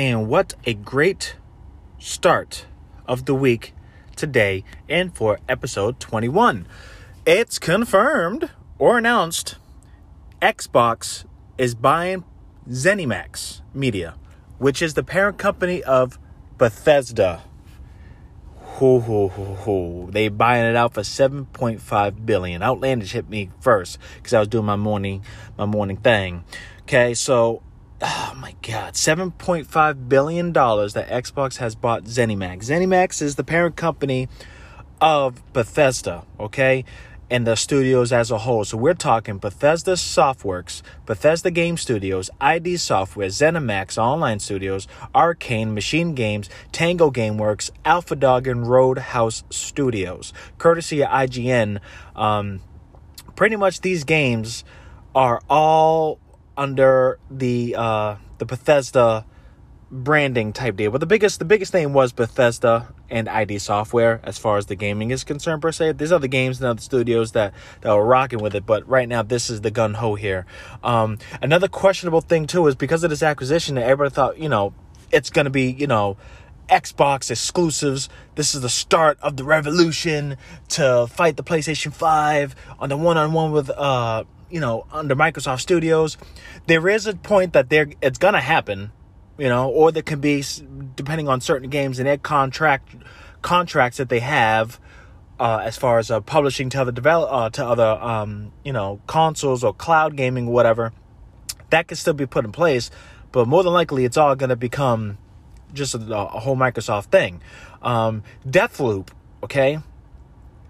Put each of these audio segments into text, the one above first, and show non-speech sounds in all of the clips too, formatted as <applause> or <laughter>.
And what a great start of the week today and for episode 21. It's confirmed or announced Xbox is buying ZeniMax Media, which is the parent company of Bethesda. Hoo, hoo, hoo, hoo. They buying it out for 7.5 billion. Outlandish hit me first because I was doing my morning my morning thing. Okay, so oh my god, 7.5 billion dollars that Xbox has bought ZeniMax. ZeniMax is the parent company of Bethesda, okay? And the studios as a whole. So we're talking Bethesda Softworks, Bethesda Game Studios, ID Software, ZeniMax Online Studios, Arkane, Machine Games, Tango Gameworks, Alpha Dog, and Roundhouse Studios. Courtesy of IGN, um, pretty much these games are all under the uh, the Bethesda branding type deal. But the biggest the biggest thing was Bethesda and ID Software as far as the gaming is concerned per se. There's other games and other studios that that were rocking with it, but right now this is the gun ho here. Um, another questionable thing too is because of this acquisition, that everybody thought you know it's gonna be you know. Xbox exclusives. This is the start of the revolution to fight the PlayStation 5 on the one on one with uh you know, under Microsoft Studios, there is a point that there it's gonna happen, you know, or there can be depending on certain games and their contract contracts that they have. Uh, as far as uh, publishing to other develop uh, to other um, you know consoles or cloud gaming whatever that can still be put in place but more than likely it's all going to become just a, a, whole microsoft thing um, deathloop okay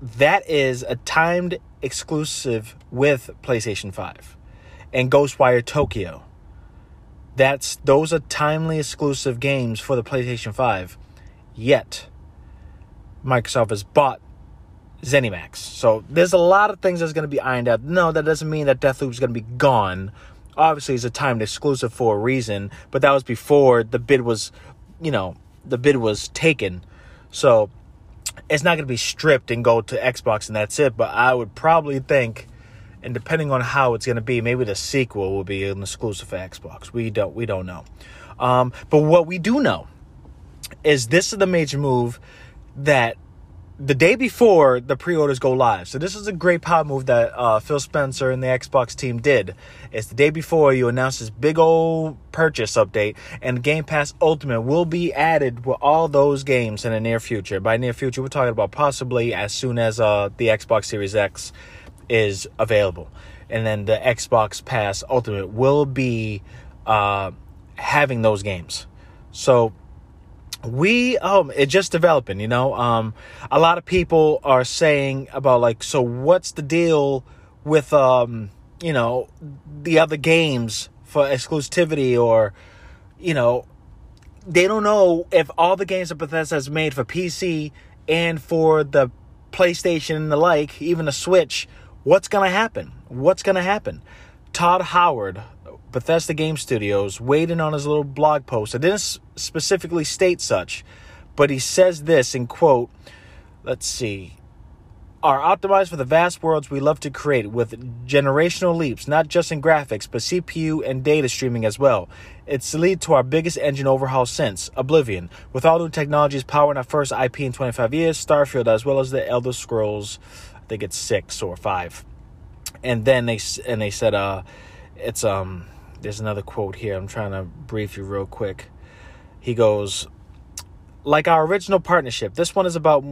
that is a timed exclusive with PlayStation 5 and Ghostwire Tokyo. That's those are timely exclusive games for the PlayStation 5. Yet Microsoft has bought ZeniMax. So there's a lot of things that's going to be ironed out. No, that doesn't mean that Deathloop is going to be gone. Obviously, it's a timed exclusive for a reason, but that was before the bid was, you know, the bid was taken. So it's not going to be stripped and go to Xbox and that's it. But I would probably think, and depending on how it's going to be, maybe the sequel will be an exclusive for Xbox. We don't we don't know. Um, but what we do know is this is the major move that the day before the pre-orders go live. So this is a great power move that uh, Phil Spencer and the Xbox team did. It's the day before you announce this big old purchase update, and Game Pass Ultimate will be added with all those games in the near future. By near future, we're talking about possibly as soon as uh, the Xbox Series X is available, and then the Xbox Pass Ultimate will be uh, having those games. So we um it's just developing you know um a lot of people are saying about like so what's the deal with um you know the other games for exclusivity or you know they don't know if all the games that Bethesda has made for PC and for the PlayStation and the like even the Switch what's gonna happen what's gonna happen Todd Howard Bethesda Game Studios weighed in on his little blog post. It didn't specifically state such, but he says this in quote, let's see, are optimized for the vast worlds we love to create with generational leaps, not just in graphics, but CPU and data streaming as well. It's lead to our biggest engine overhaul since Oblivion, with all new technologies powering our first IP in 25 years, Starfield, as well as the Elder Scrolls, think it's six or five. And then they and they said, uh, it's um there's another quote here. I'm trying to brief you real quick. He goes, like our original partnership, this one is about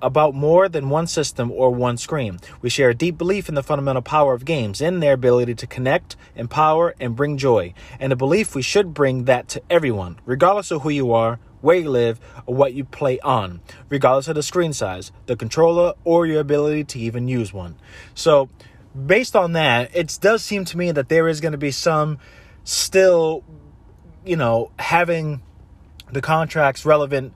about more than one system or one screen. We share a deep belief in the fundamental power of games, in their ability to connect, empower, and bring joy, and a belief we should bring that to everyone, regardless of who you are, where you live, or what you play on, regardless of the screen size, the controller, or your ability to even use one. So, based on that, it does seem to me that there is going to be some still, you know, having the contracts relevant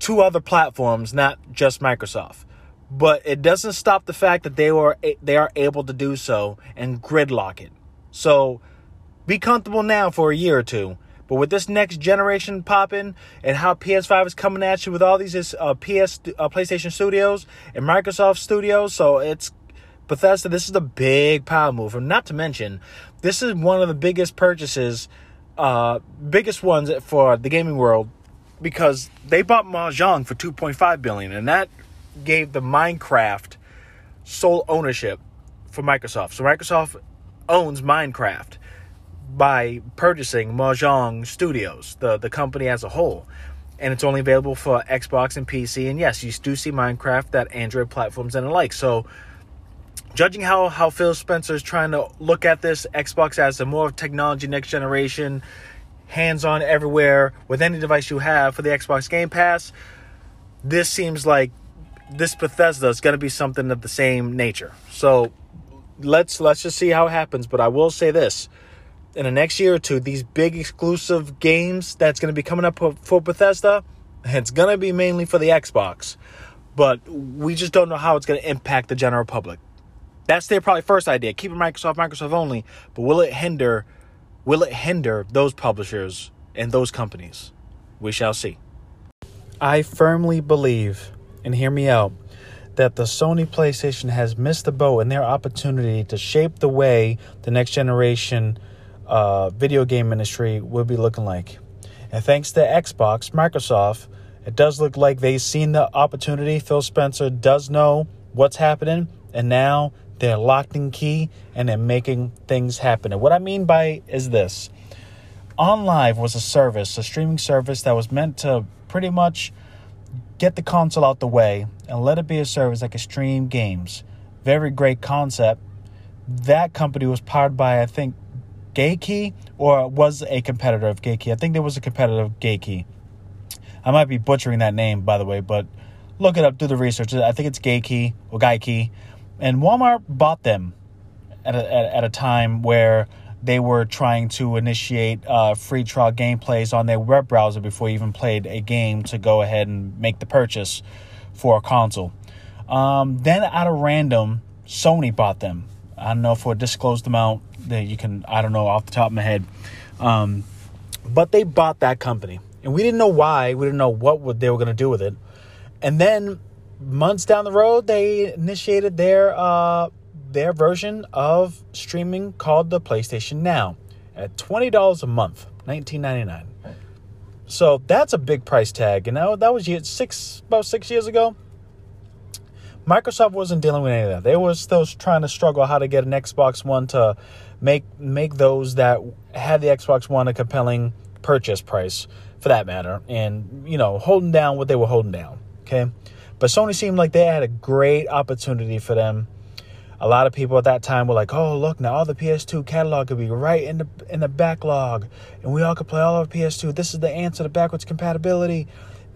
to other platforms, not just Microsoft. But it doesn't stop the fact that they were they are able to do so and gridlock it. So be comfortable now for a year or two. But with this next generation popping and how PS5 is coming at you with all these uh, PS uh, PlayStation Studios and Microsoft Studios, so it's Bethesda. This is a big power move, and not to mention this is one of the biggest purchases uh, biggest ones for the gaming world because they bought Mojang for 2.5 billion, and that gave the Minecraft sole ownership for Microsoft. So Microsoft owns Minecraft by purchasing Mojang Studios, the, the company as a whole. And it's only available for Xbox and PC. And yes, you do see Minecraft that Android platforms and the like. So, judging how, how Phil Spencer is trying to look at this, Xbox as a more technology next generation, hands on everywhere with any device you have for the Xbox Game Pass, this seems like this Bethesda is going to be something of the same nature. So let's let's just see how it happens. But I will say this: in the next year or two, these big exclusive games that's going to be coming up for Bethesda, it's going to be mainly for the Xbox. But we just don't know how it's going to impact the general public. That's their probably first idea. Keep it Microsoft, Microsoft only. But will it hinder? Will it hinder those publishers and those companies? We shall see. I firmly believe, and hear me out, that the Sony PlayStation has missed the boat in their opportunity to shape the way the next generation uh, video game industry will be looking like. And thanks to Xbox, Microsoft, it does look like they've seen the opportunity. Phil Spencer does know what's happening, and now they're locked in key and they're making things happen. And what I mean by is this OnLive was a service, a streaming service that was meant to pretty much get the console out the way and let it be a service that could stream games. Very great concept. That company was powered by, I think, Gaykey, or was a competitor of Gaykey. I think there was a competitor of Gaykey. I might be butchering that name, by the way, but look it up, do the research. I think it's Gaykey or Gaykey. And Walmart bought them at a, at, at a time where they were trying to initiate uh, free trial gameplays on their web browser before you even played a game to go ahead and make the purchase for a console. Um, then, out of random, Sony bought them. I don't know for a disclosed amount that you can, I don't know off the top of my head. Um, but they bought that company. And we didn't know why. We didn't know what they were going to do with it. And then months down the road, they initiated their uh, their version of streaming called the PlayStation Now at $20 a month, $19.99. So that's a big price tag. And that, that was six about six years ago. Microsoft wasn't dealing with any of that. They were still trying to struggle how to get an Xbox One to make make those that had the Xbox One a compelling purchase price for that matter, and you know holding down what they were holding down. Okay, but Sony seemed like they had a great opportunity for them a lot of people at that time were like, "Oh, look now, all the PS2 catalog could be right in the in the backlog, and we all could play all of our PS2. This is the answer to backwards compatibility."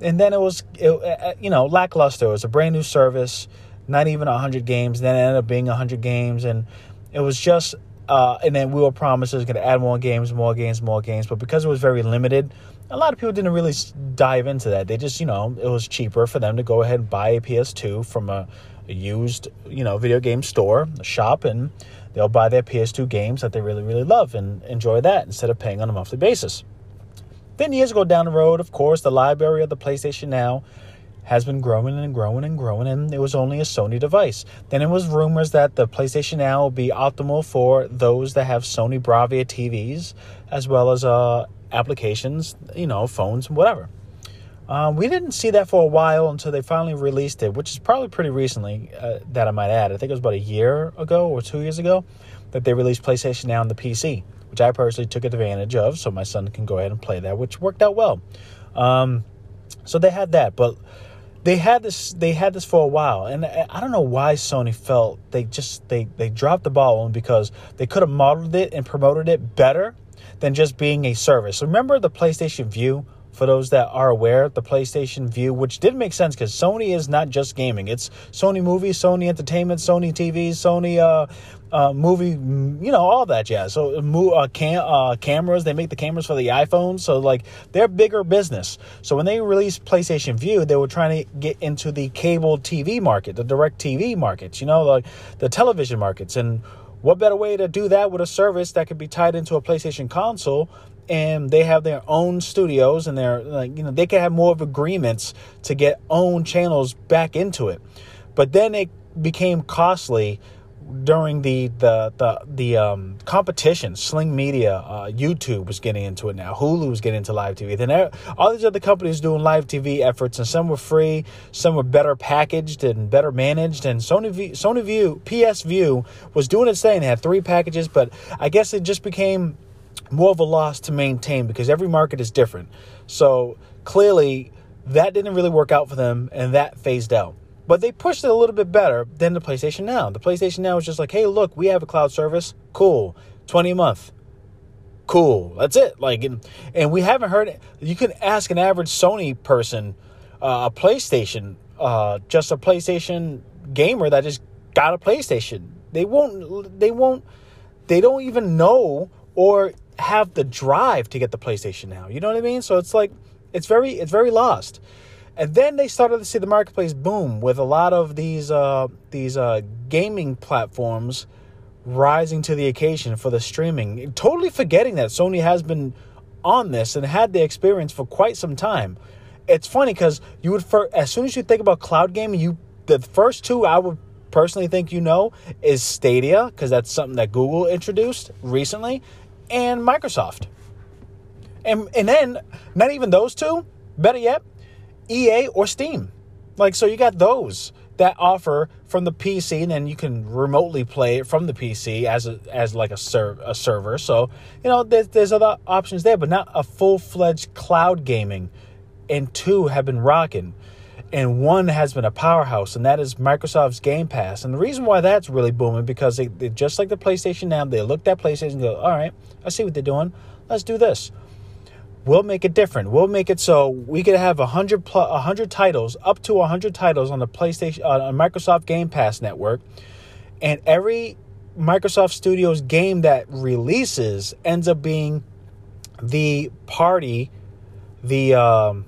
And then it was, it, uh, uh, you know, lackluster. It was a brand new service, not even hundred games. Then it ended up being hundred games, and it was just. Uh, and then we were promised it was going to add more games, more games, more games. But because it was very limited, a lot of people didn't really dive into that. They just, you know, it was cheaper for them to go ahead and buy a PS2 from a a used, you know, video game store, shop, and they'll buy their PS2 games that they really, really love and enjoy that instead of paying on a monthly basis. Then years ago down the road, of course, the library of the PlayStation Now has been growing and growing and growing, and it was only a Sony device. Then it was rumors that the PlayStation Now will be optimal for those that have Sony Bravia TVs, as well as uh, applications, you know, phones, whatever. Um, we didn't see that for a while until they finally released it, which is probably pretty recently, uh, that I might add. I think it was about a year ago or two years ago that they released PlayStation Now on the PC, which I personally took advantage of so my son can go ahead and play that, which worked out well. Um, so they had that, but they had this they had this for a while and i don't know why sony felt they just they they dropped the ball on because they could have modeled it and promoted it better than just being a service. Remember the playstation vue for those that are aware, the PlayStation Vue, which did make sense because Sony is not just gaming. It's Sony movies, Sony entertainment, Sony TVs, Sony uh, uh, movie, you know, all that jazz. So uh, cam- uh, cameras, they make the cameras for the iPhone. So like they're bigger business. So when they released PlayStation Vue, they were trying to get into the cable TV market, the direct TV markets, you know, like the television markets. And what better way to do that with a service that could be tied into a PlayStation console and they have their own studios and they're like you know they can have more of agreements to get own channels back into it but then it became costly during the the the the um, competition, Sling Media, uh, YouTube was getting into it now. Hulu was getting into live TV. Then all these other companies doing live TV efforts, and some were free, some were better packaged and better managed. And Sony v, Sony Vue, PS Vue was doing its thing. They had three packages, but I guess it just became more of a loss to maintain because every market is different. So clearly, that didn't really work out for them, and that phased out. But they pushed it a little bit better than the PlayStation Now. The PlayStation Now is just like, hey, look, we have a cloud service. Cool. 20 a month. Cool. That's it. Like, and, and we haven't heard, it. you can ask an average Sony person, uh, a PlayStation, uh, just a PlayStation gamer that just got a PlayStation. They won't, they won't, they don't even know or have the drive to get the PlayStation Now. You know what I mean? So it's like, it's very, it's very lost. And then they started to see the marketplace boom with a lot of these uh, these uh, gaming platforms rising to the occasion for the streaming, totally forgetting that Sony has been on this and had the experience for quite some time. It's funny because you would for as soon as you think about cloud gaming, you the first two I would personally think you know is Stadia because that's something that Google introduced recently, and Microsoft. And and then not even those two. Better yet, EA or Steam. Like, so you got those that offer from the PC, and then you can remotely play it from the PC as a, as like a, ser- a server. So you know, there's, there's other options there, but not a full fledged cloud gaming. And two have been rocking, and one has been a powerhouse, and that is Microsoft's Game Pass. And the reason why that's really booming because they, they just like the PlayStation now, they looked at PlayStation and go, all right, I see what they're doing. Let's do this. We'll make it different. We'll make it so we could have a hundred plus a hundred titles, up to a hundred titles on the PlayStation, uh, Microsoft Game Pass network, and every Microsoft Studios game that releases ends up being the party, the um,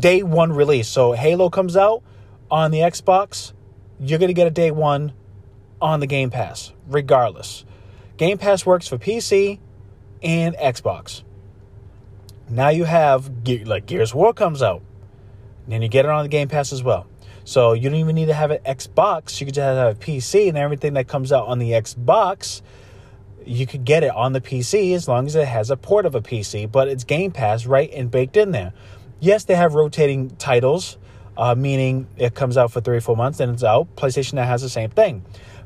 day one release. So Halo comes out on the Xbox, you're gonna get a day one on the Game Pass, regardless. Game Pass works for PC and Xbox. Now you have like Gears War comes out, then you get it on the Game Pass as well. So you don't even need to have an Xbox. You could just have a PC, and everything that comes out on the Xbox, you could get it on the PC as long as it has a port of a PC. But it's Game Pass right and baked in there. Yes, they have rotating titles, uh, meaning it comes out for three or four months, then it's out. PlayStation now has the same thing.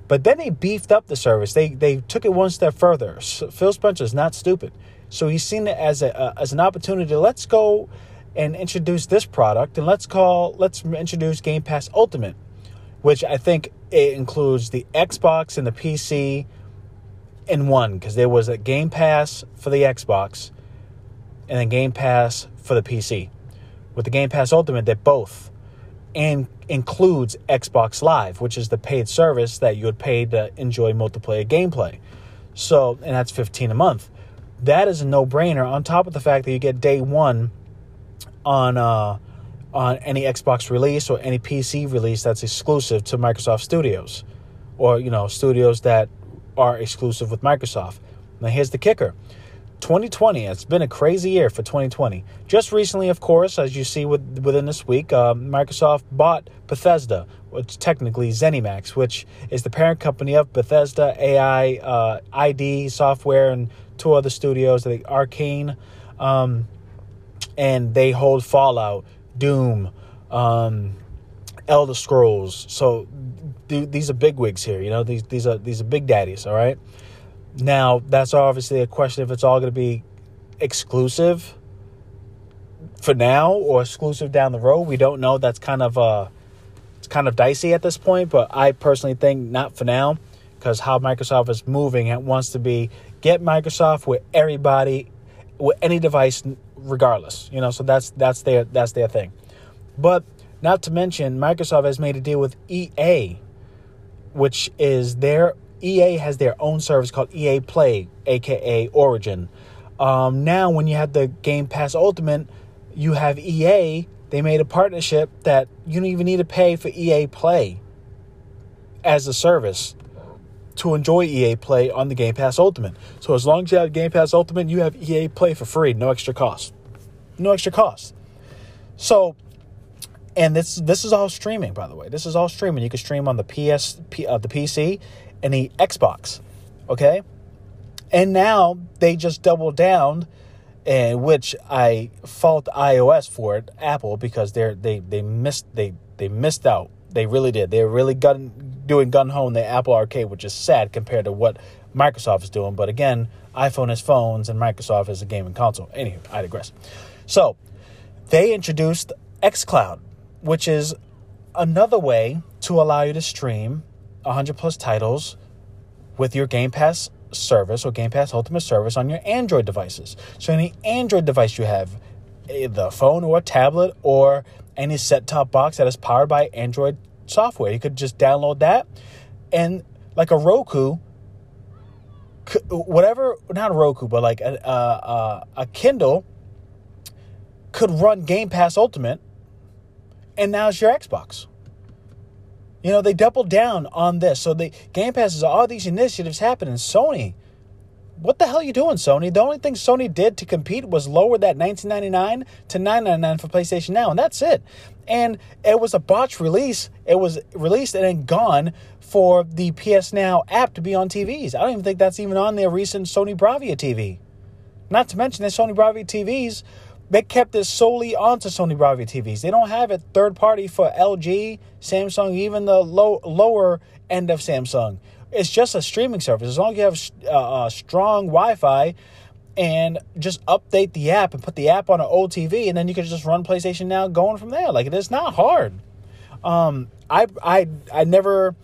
But then they beefed up the service. They they took it one step further. Phil Spencer is not stupid. So he's seen it as a, as an opportunity. Let's go and introduce this product, and let's call let's introduce Game Pass Ultimate, which I think it includes the Xbox and the PC in one because there was a Game Pass for the Xbox and then Game Pass for the PC. With the Game Pass Ultimate, that both and includes Xbox Live, which is the paid service that you would pay to enjoy multiplayer gameplay. So, and that's 15 a month that is a no-brainer on top of the fact that you get day one on uh, on any Xbox release or any PC release that's exclusive to Microsoft Studios or you know studios that are exclusive with Microsoft. Now here's the kicker. 2020, it's been a crazy year for 2020. Just recently, of course, as you see with, within this week, uh, Microsoft bought Bethesda, which technically ZeniMax, which is the parent company of Bethesda AI, uh, ID software, and two other studios, like Arkane, um, and they hold Fallout, Doom, um, Elder Scrolls. So th- these are big wigs here. You know, these these are these are big daddies. All right. Now that's obviously a question if it's all going to be exclusive for now or exclusive down the road. We don't know. That's kind of uh, it's kind of dicey at this point. But I personally think not for now because how Microsoft is moving, it wants to be get Microsoft with everybody with any device regardless. You know, so that's that's their that's their thing. But not to mention Microsoft has made a deal with EA which is their EA has their own service called EA Play, aka Origin. Um, now, when you have the Game Pass Ultimate, you have EA. They made a partnership that you don't even need to pay for EA Play as a service to enjoy EA Play on the Game Pass Ultimate. So as long as you have Game Pass Ultimate, you have EA Play for free, no extra cost. No extra cost. So and this this is all streaming by the way. This is all streaming. You can stream on the PS uh, the PC any Xbox. Okay? And now they just doubled down and which I fault iOS for it, Apple, because they're they they missed they they missed out. They really did. They were really gun doing gun ho in the Apple Arcade, which is sad compared to what Microsoft is doing. But again, iPhone is phones and Microsoft is a gaming console. Anyway, I digress. So they introduced xCloud, which is another way to allow you to stream 100 plus titles with your Game Pass service or Game Pass Ultimate service on your Android devices. So any Android device you have, the phone or tablet or any set-top box that is powered by Android software, you could just download that and like a Roku whatever not a Roku but like a, a, a Kindle could run Game Pass Ultimate and now it's your Xbox. You know, they doubled down on this. So the Game Pass is all these initiatives happening. Sony, what the hell are you doing, Sony? The only thing Sony did to compete was lower that 1999 to 999 for PlayStation Now, and that's it. And it was a botch release. It was released and then gone for the PS Now app to be on TVs. I don't even think that's even on their recent Sony Bravia TV. Not to mention that Sony Bravia TVs they kept this solely onto Sony Bravia TVs. They don't have it third party for LG, Samsung, even the low lower end of Samsung. It's just a streaming service. As long as you have uh, uh, strong Wi-Fi and just update the app and put the app on an old TV, and then you can just run PlayStation Now going from there. Like it is not hard. Um, I I I never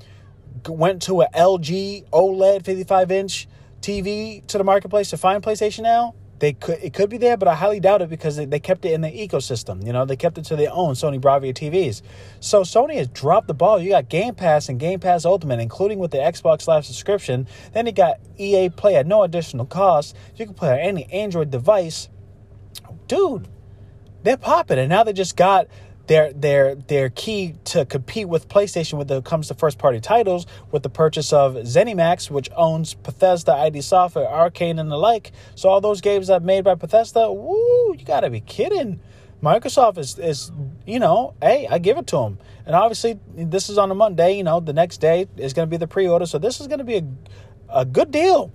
went to a LG OLED 55 inch TV to the marketplace to find PlayStation Now they could it could be there, but I highly doubt it because they, they kept it in the ecosystem. You know, they kept it to their own Sony Bravia TVs. So Sony has dropped the ball. You got Game Pass and Game Pass Ultimate, including with the Xbox Live subscription. Then you got EA Play at no additional cost. You can play on any Android device. Dude, they're popping, and now they just got their their their key to compete with PlayStation when it comes to first party titles with the purchase of ZeniMax, which owns Bethesda, ID Software, Arkane, and the like. So all those games that made by Bethesda, woo, you gotta be kidding. Microsoft is is you know, hey, I give it to them. And obviously, this is on a Monday. You know, the next day is going to be the pre-order, so this is going to be a a good deal.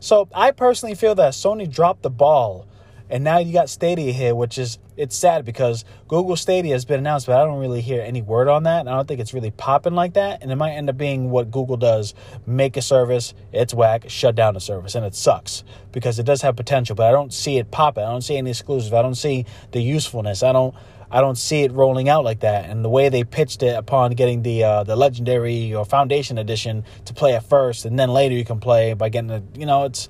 So I personally feel that Sony dropped the ball and now you got Stadia here, which is it's sad because Google Stadia has been announced, but I don't really hear any word on that. I don't think it's really popping like that. And it might end up being what Google does: make a service, it's whack, shut down the service, and it sucks because it does have potential, but I don't see it popping. I don't see any exclusive. I don't see the usefulness. I don't. I don't see it rolling out like that. And the way they pitched it upon getting the uh, the legendary or foundation edition to play at first, and then later you can play by getting the you know it's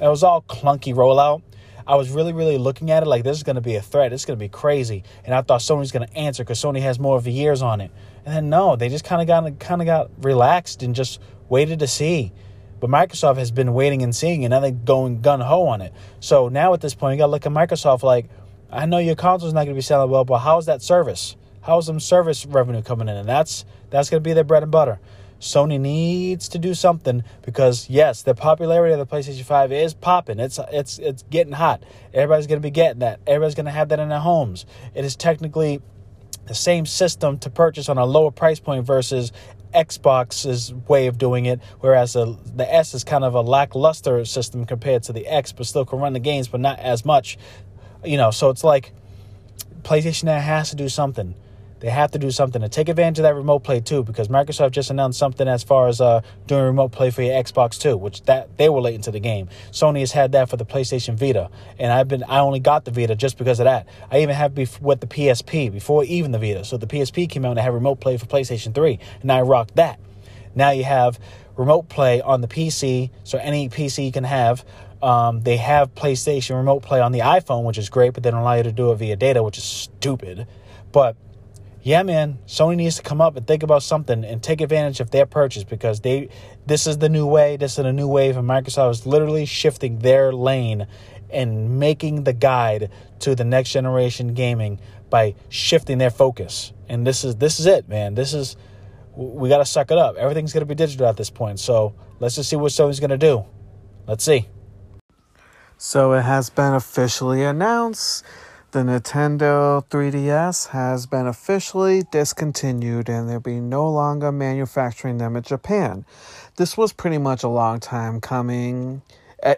it was all clunky rollout. I was really, really looking at it like this is going to be a threat. It's going to be crazy. And I thought Sony's going to answer because Sony has more of the years on it. And then no, they just kind of got kind of got relaxed and just waited to see. But Microsoft has been waiting and seeing, and now they're going gun ho on it. So now at this point, you got to look at Microsoft like, I know your console's not going to be selling well, but how's that service? How's some service revenue coming in? And that's that's going to be their bread and butter. Sony needs to do something because yes, the popularity of the PlayStation 5 is popping. It's it's it's getting hot. Everybody's going to be getting that. Everybody's going to have that in their homes. It is technically the same system to purchase on a lower price point versus Xbox's way of doing it, whereas the, the S is kind of a lackluster system compared to the X, but still can run the games, but not as much. You know, so it's like PlayStation now has to do something. They have to do something to take advantage of that remote play too, because Microsoft just announced something as far as uh, doing remote play for your Xbox too, which that they were late into the game. Sony has had that for the PlayStation Vita, and I've been I only got the Vita just because of that. I even have bef- with the PSP before even the Vita. So the PSP came out and had remote play for PlayStation 3, and I rocked that. Now you have remote play on the PC, so any PC you can have. Um, they have PlayStation Remote Play on the iPhone, which is great, but they don't allow you to do it via data, which is stupid. But yeah, man, Sony needs to come up and think about something and take advantage of their purchase because they this is the new way, this is a new wave, and Microsoft is literally shifting their lane and making the guide to the next generation gaming by shifting their focus. And this is this is it, man. This is we got to suck it up. Everything's going to be digital at this point. So let's just see what Sony's going to do. Let's see. So it has been officially announced the Nintendo 3DS has been officially discontinued and they'll be no longer manufacturing them in Japan. This was pretty much a long time coming.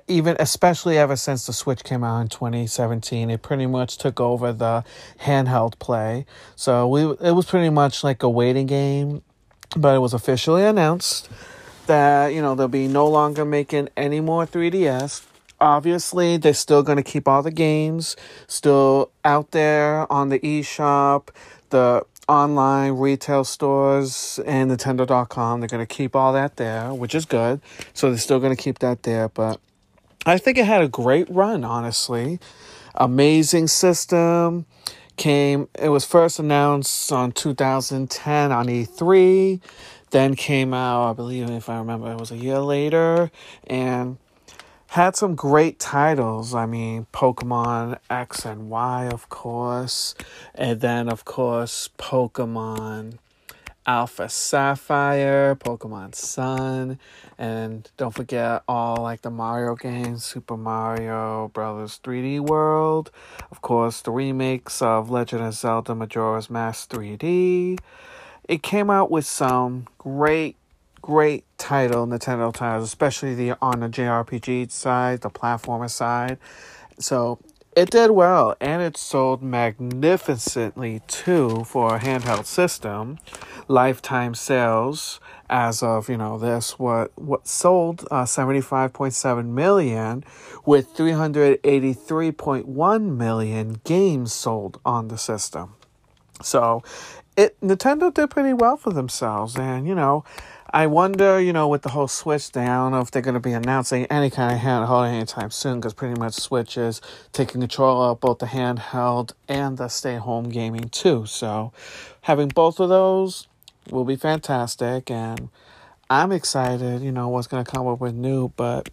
Even especially ever since the Switch came out in 2017, it pretty much took over the handheld play. So we it was pretty much like a waiting game, but it was officially announced that you know they'll be no longer making any more 3DS obviously they're still going to keep all the games still out there on the eShop, the online retail stores and nintendo.com. They're going to keep all that there, which is good. So they're still going to keep that there, but I think it had a great run, honestly. Amazing system. Came it was first announced on 2010 on E3, then came out, I believe if I remember it was a year later and had some great titles. I mean, Pokemon X and Y, of course, and then, of course, Pokemon Alpha Sapphire, Pokemon Sun, and don't forget all like the Mario games, Super Mario Brothers 3D World, of course, the remakes of Legend of Zelda Majora's Mask 3D. It came out with some great great title, Nintendo titles, especially the on the JRPG side, the platformer side. So it did well and it sold magnificently too for a handheld system. Lifetime sales as of you know this what what sold uh, 75.7 million with 383.1 million games sold on the system. So it Nintendo did pretty well for themselves and you know I wonder, you know, with the whole Switch thing, I don't know if they're going to be announcing any kind of handheld anytime soon, because pretty much Switch is taking control of both the handheld and the stay home gaming too. So having both of those will be fantastic. And I'm excited, you know, what's going to come up with new. But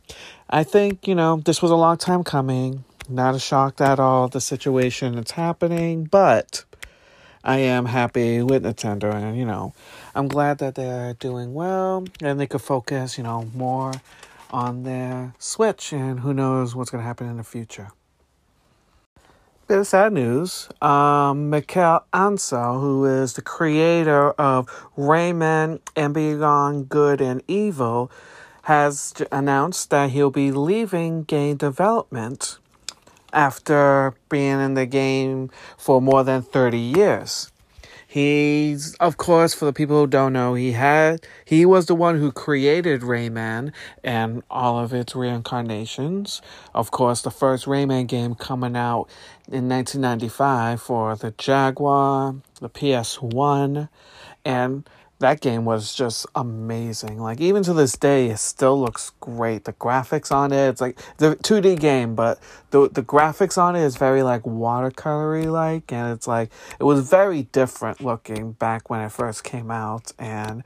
I think, you know, this was a long time coming. Not a shock at all, the situation that's happening. But I am happy with Nintendo, and you know, I'm glad that they're doing well and they could focus, you know, more on their Switch, and who knows what's going to happen in the future. Bit of sad news. Um, Michel Ancel, who is the creator of Rayman and Beyond Good and Evil, has announced that he'll be leaving game development after being in the game for more than 30 years. He's, of course, for the people who don't know, he had, he was the one who created Rayman and all of its reincarnations. Of course, the first Rayman game coming out in 1995 for the Jaguar, the PS1, and that game was just amazing. Like even to this day, it still looks great. The graphics on it, it's like the 2D game, but the the graphics on it is very like watercolory like, and it's like it was very different looking back when it first came out, and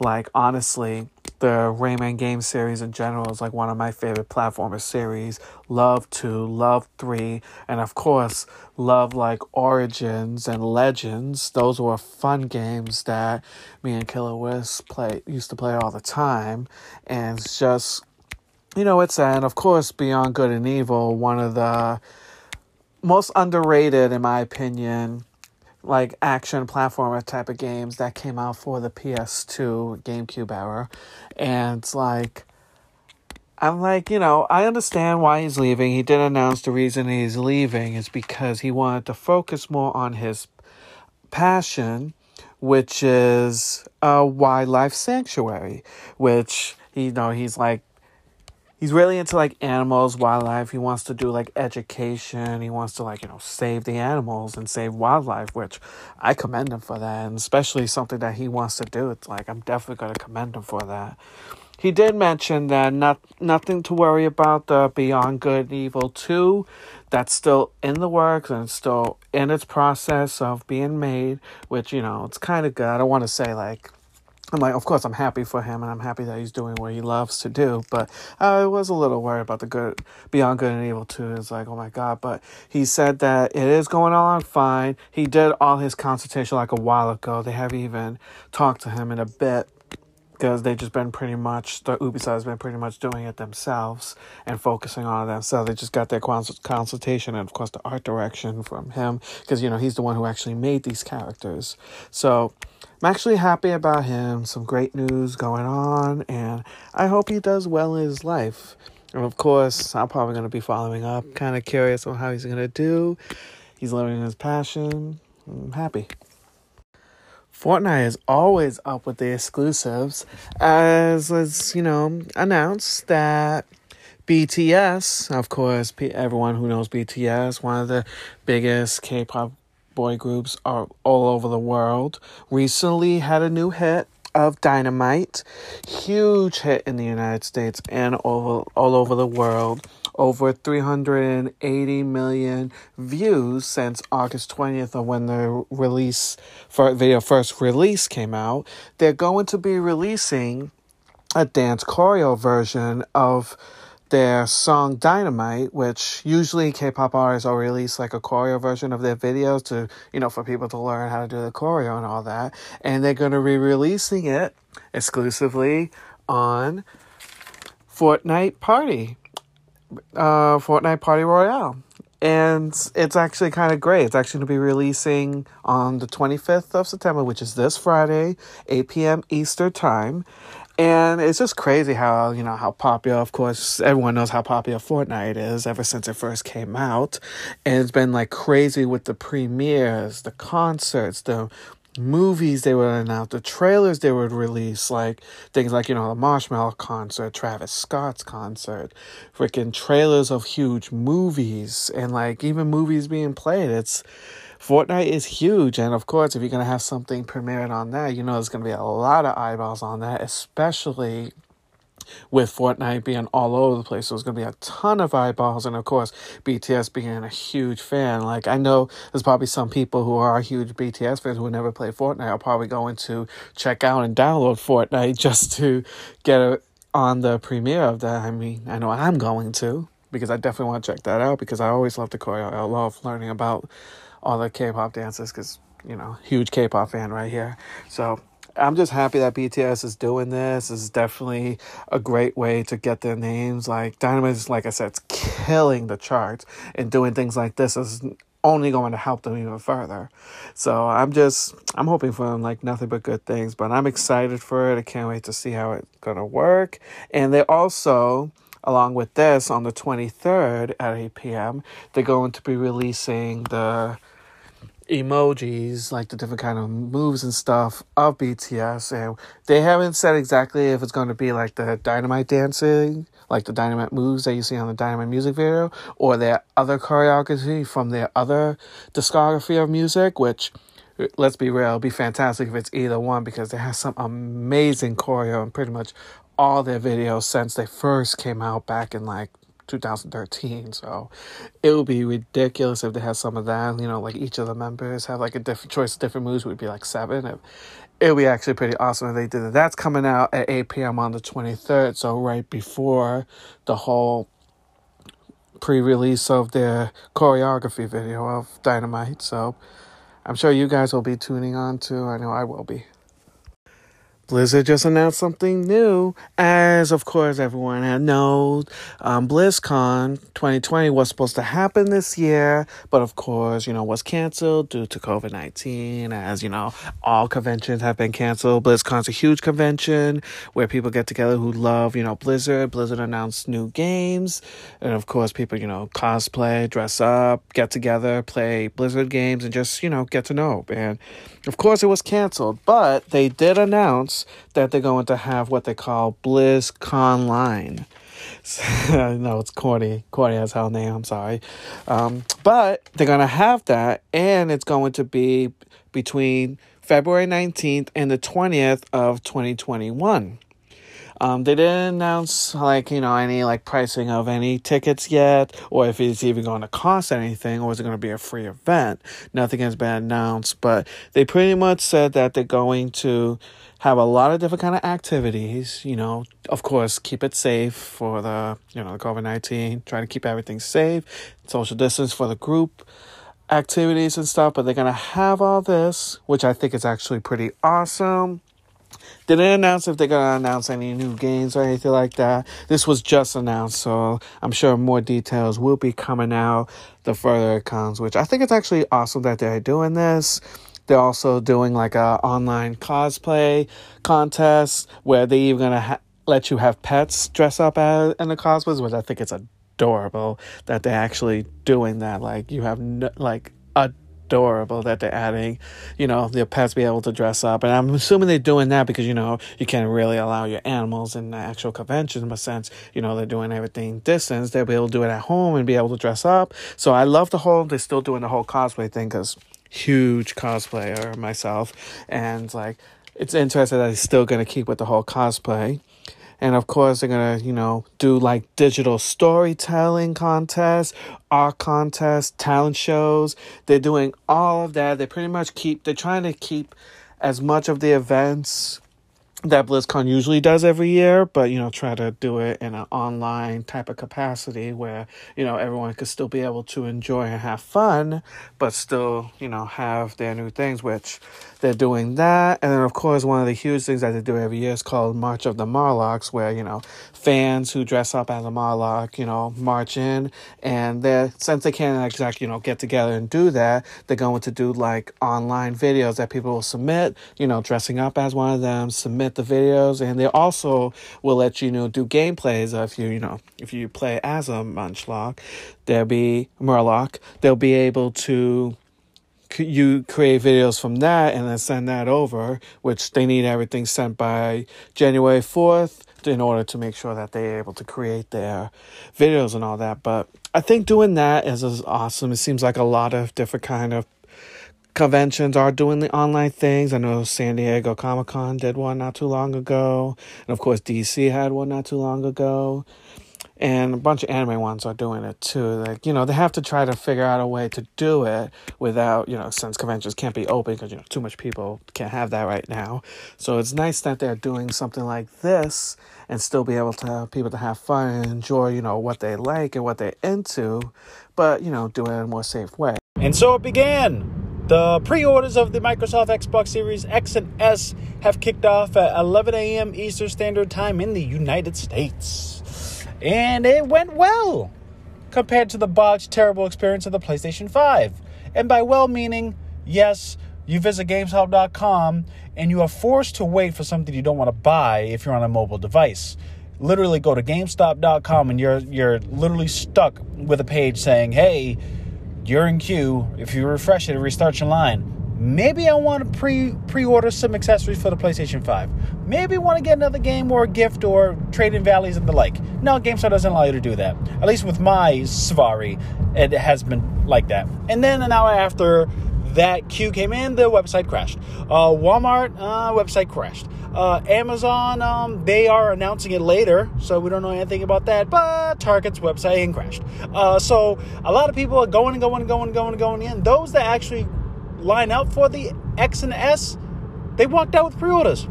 like honestly, the Rayman game series in general is like one of my favorite platformer series. Love 2, Love 3, and of course, love like Origins and Legends. Those were fun games that me and Killer Wiz play used to play all the time. And it's just you know, it's and of course Beyond Good and Evil, one of the most underrated in my opinion like action platformer type of games that came out for the PS2 GameCube era. And like I'm like, you know, I understand why he's leaving. He did announce the reason he's leaving is because he wanted to focus more on his passion, which is a wildlife sanctuary, which you know, he's like he's really into like animals, wildlife. He wants to do like education. He wants to like, you know, save the animals and save wildlife, which I commend him for that. And especially something that he wants to do. It's like I'm definitely gonna commend him for that. He did mention that not nothing to worry about the Beyond Good and Evil 2. That's still in the works and it's still in its process of being made, which, you know, it's kind of good. I don't want to say like I'm like, of course, I'm happy for him, and I'm happy that he's doing what he loves to do. But I was a little worried about the good, Beyond Good and Evil too. It's like, oh my god! But he said that it is going along fine. He did all his consultation like a while ago. They have even talked to him in a bit, because they've just been pretty much the Ubisoft has been pretty much doing it themselves and focusing on it themselves. They just got their cons- consultation and of course the art direction from him because you know he's the one who actually made these characters. So I'm actually happy about him. Some great news going on, and I hope he does well in his life. And of course, I'm probably to be following up, kind of curious on how he's going to do. He's living his passion. I'm happy. Fortnite is always up with the exclusives, as was, you know, announced that BTS, of course, everyone who knows BTS, one of the biggest K pop boy groups are all over the world, recently had a new hit of Dynamite. Huge hit in the United States and all, all over the world. Over 380 million views since August 20th, or when the release for video uh, first release came out. They're going to be releasing a dance choreo version of their song Dynamite, which usually K-pop artists will release like a choreo version of their videos to, you know, for people to learn how to do the choreo and all that. And they're going to be releasing it exclusively on Fortnite Party, uh, Fortnite Party Royale. And it's actually kind of great. It's actually going to be releasing on the 25th of September, which is this Friday, 8 p.m. Eastern Time. And it's just crazy how, you know, how popular, of course, everyone knows how popular Fortnite is ever since it first came out. And it's been like crazy with the premieres, the concerts, the movies they would announce, the trailers they would release, like things like, you know, the Marshmello concert, Travis Scott's concert, freaking trailers of huge movies, and like even movies being played. It's, Fortnite is huge, and of course, if you're gonna have something premiered on that, you know there's gonna be a lot of eyeballs on that, especially with Fortnite being all over the place. So there's gonna be a ton of eyeballs, and of course, BTS being a huge fan. Like I know there's probably some people who are huge BTS fans who never play Fortnite are probably going to check out and download Fortnite <laughs> just to get it on the premiere of that. I mean, I know I'm going to because I definitely want to check that out because I always love the choreo. I love learning about all the K-pop dances because you know huge K-pop fan right here. So I'm just happy that BTS is doing this. This is definitely a great way to get their names. Like Dynamite is, like I said, it's killing the charts, and doing things like this is only going to help them even further. So I'm just I'm hoping for them like nothing but good things. But I'm excited for it. I can't wait to see how it's gonna work. And they also along with this on the 23rd at 8 p.m. they're going to be releasing the emojis, like the different kind of moves and stuff of BTS, and they haven't said exactly if it's going to be like the dynamite dancing, like the dynamite moves that you see on the dynamite music video, or their other choreography from their other discography of music, which let's be real, it'd be fantastic if it's either one because they have some amazing choreo in pretty much all their videos since they first came out back in like 2013. So it would be ridiculous if they had some of that. You know, like each of the members have like a different choice, of different moves would be like seven. It, it would be actually pretty awesome if they did it. That's coming out at 8 p.m. on the 23rd. So right before the whole pre-release of their choreography video of Dynamite. So I'm sure you guys will be tuning on too. I know I will be. Blizzard just announced something new, as of course everyone had known. Um, BlizzCon 2020 was supposed to happen this year, but of course, you know, was canceled due to COVID 19. As you know, all conventions have been canceled. BlizzCon's a huge convention where people get together who love, you know, Blizzard. Blizzard announced new games, and of course, people, you know, cosplay, dress up, get together, play Blizzard games, and just, you know, get to know. And of course, it was canceled, but they did announce that they're going to have what they call BlizzConline. <laughs> no, it's corny. Corny as hell name. I'm sorry. Um, but they're going to have that, and it's going to be between February 19th and the 20th of 2021. Um, they didn't announce like you know any like pricing of any tickets yet, or if it's even going to cost anything, or is it going to be a free event. Nothing has been announced, but they pretty much said that they're going to have a lot of different kind of activities. You know, of course, keep it safe for the you know COVID nineteen. Try to keep everything safe, social distance for the group activities and stuff. But they're gonna have all this, which I think is actually pretty awesome. They didn't announce if they're gonna announce any new games or anything like that. This was just announced, so I'm sure more details will be coming out the further it comes. Which I think it's actually awesome that they're doing this. They're also doing like a online cosplay contest where they're even gonna ha- let you have pets dress up as in the cosplays, which I think it's adorable that they're actually doing that. Like you have no, like adorable that they're adding, you know, the pets be able to dress up. And I'm assuming they're doing that because, you know, you can't really allow your animals in the actual convention, but since, you know, they're doing everything distance, they'll be able to do it at home and be able to dress up. So I love the whole, they're still doing the whole cosplay thing because huge cosplayer myself. And like, it's interesting that he's still going to keep with the whole cosplay. And of course, they're going to, you know, do like digital storytelling contests, art contests, talent shows. They're doing all of that. They pretty much keep, they're trying to keep as much of the events that BlizzCon usually does every year, but you know, try to do it in an online type of capacity where you know everyone could still be able to enjoy and have fun, but still you know have their new things. Which they're doing that, and then of course one of the huge things that they do every year is called March of the Murlocs, where you know fans who dress up as a Murloc, you know, march in, and they since they can't exactly you know get together and do that, they're going to do like online videos that people will submit, you know, dressing up as one of them, submit the videos, and they also will let you know do gameplays if you you know if you play as a Munchlax, there'll be Murloc, they'll be able to you create videos from that and then send that over, which they need everything sent by January 4th in order to make sure that they're able to create their videos and all that. But I think doing that is, is awesome. It seems like a lot of different kind of conventions are doing the online things. I know San Diego Comic Con did one not too long ago, and of course DC had one not too long ago, and a bunch of anime ones are doing it too. Like you know, they have to try to figure out a way to do it without you know, since conventions can't be open because you know too much people can't have that right now. So it's nice that they're doing something like this and still be able to have people to have fun and enjoy you know what they like and what they're into, but you know, do it in a more safe way. And so it began. The pre orders of the Microsoft Xbox Series X and S have kicked off at 11 a.m. Eastern Standard Time in the United States. And it went well compared to the botched, terrible experience of the PlayStation 5. And by well meaning, yes, you visit GameStop.com and you are forced to wait for something you don't want to buy if you're on a mobile device. Literally go to GameStop.com and you're you're literally stuck with a page saying, "Hey, you're in queue. If you refresh it, it restarts your line. Maybe I want to pre pre order some accessories for the PlayStation 5. Maybe want to get another game or a gift or trade in values and the like. No, GameStop doesn't allow you to do that. At least with my Safari, it has been like that. And then an hour after that queue came in, the website crashed. Uh, Walmart uh, website crashed. Uh, Amazon, um, they are announcing it later, so we don't know anything about that. But Target's website crashed. Uh, so a lot of people are going and going and going and going and going in. Those that actually line up for the X and S, they walked out with pre-orders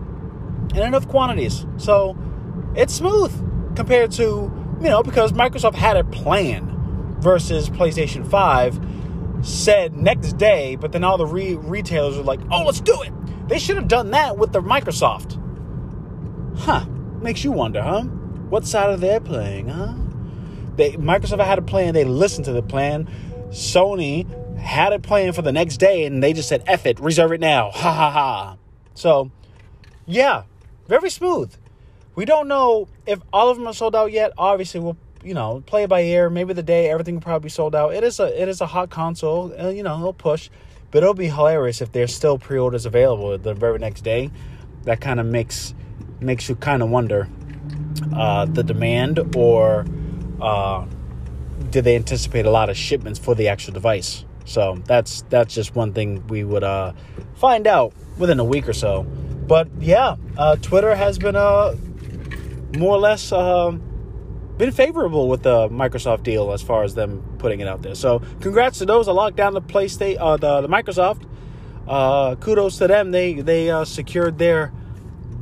in enough quantities. So it's smooth compared to you know because Microsoft had a plan versus PlayStation Five said next day, but then all the re- retailers were like, "Oh, let's do it." They should have done that with the Microsoft. Huh? Makes you wonder, huh? What side are they playing, huh? They Microsoft had a plan. They listened to the plan. Sony had a plan for the next day, and they just said, "F it, reserve it now." <laughs> Ha ha ha. So, yeah, very smooth. We don't know if all of them are sold out yet. Obviously, we'll you know, play by ear. Maybe the day everything will probably be sold out. It is a it is a hot console. Uh, you know, it'll push, but it'll be hilarious if there's still pre-orders available the very next day. That kind of makes makes you kind of wonder uh, the demand or uh, did they anticipate a lot of shipments for the actual device? So that's that's just one thing we would uh, find out within a week or so. But yeah, uh, Twitter has been uh, more or less. Uh, been favorable with the Microsoft deal as far as them putting it out there. So congrats to those that locked down the PlayStation, uh, the, the Microsoft. Uh, kudos to them. They they uh, secured their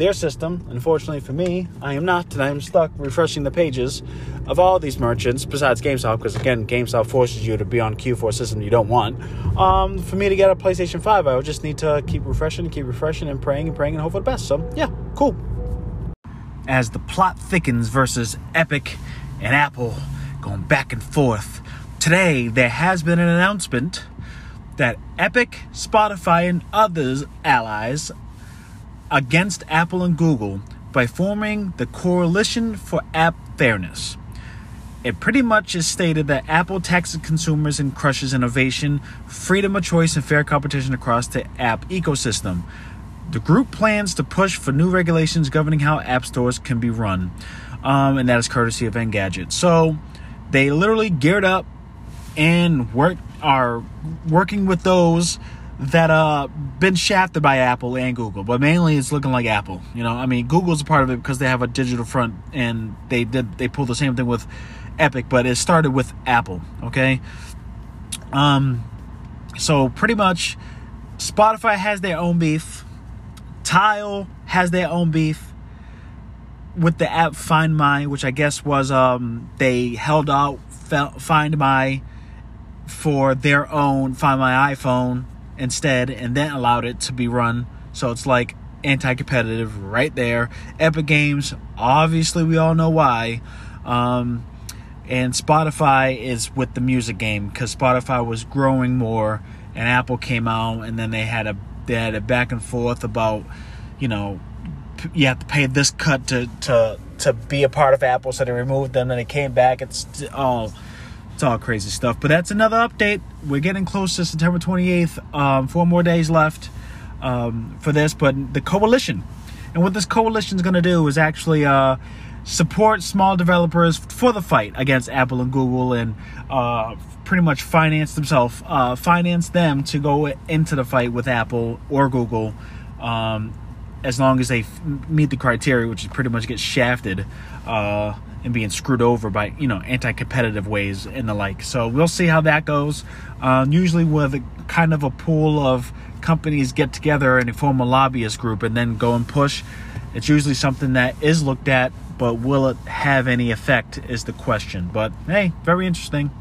their system. Unfortunately for me, I am not, and I am stuck refreshing the pages of all these merchants besides GameStop, because again, GameStop forces you to be on queue for a system you don't want. Um, for me to get a PlayStation 5, I would just need to keep refreshing, keep refreshing, and praying and praying and hope for the best. So, yeah, cool. As the plot thickens versus Epic and Apple going back and forth, today there has been an announcement that Epic, Spotify, and others allies against Apple and Google by forming the Coalition for App Fairness. It pretty much is stated that Apple taxes consumers and crushes innovation, freedom of choice, and fair competition across the app ecosystem. The group plans to push for new regulations governing how app stores can be run, um, and that is courtesy of Engadget. So they literally geared up and work are working with those that uh been shafted by Apple and Google, but mainly it's looking like Apple. You know, I mean, Google's a part of it because they have a digital front and they did they pulled the same thing with Epic, but it started with Apple. Okay, um, so pretty much, Spotify has their own beef. Tile has their own beef with the app Find My, which I guess was um they held out Find My for their own Find My iPhone instead and then allowed it to be run. So it's like anti competitive right there. Epic Games, obviously, we all know why. Um, and Spotify is with the music game because Spotify was growing more and Apple came out and then they had a they had a back and forth about you know you have to pay this cut to to to be a part of Apple so they removed them and they came back it's all it's all crazy stuff. But that's another update. We're getting close to September 28th. Um, four more days left um, for this. But the coalition, and what this coalition is going to do is actually uh, support small developers for the fight against Apple and Google, and uh, pretty much finance themselves, uh, finance them to go into the fight with Apple or Google. Um, as long as they f- meet the criteria, which is pretty much get shafted. And being screwed over by you know anti-competitive ways and the like. So we'll see how that goes. Um, usually, with kind of a pool of companies get together and form a lobbyist group and then go and push, it's usually something that is looked at. But will it have any effect? Is the question. But hey, very interesting.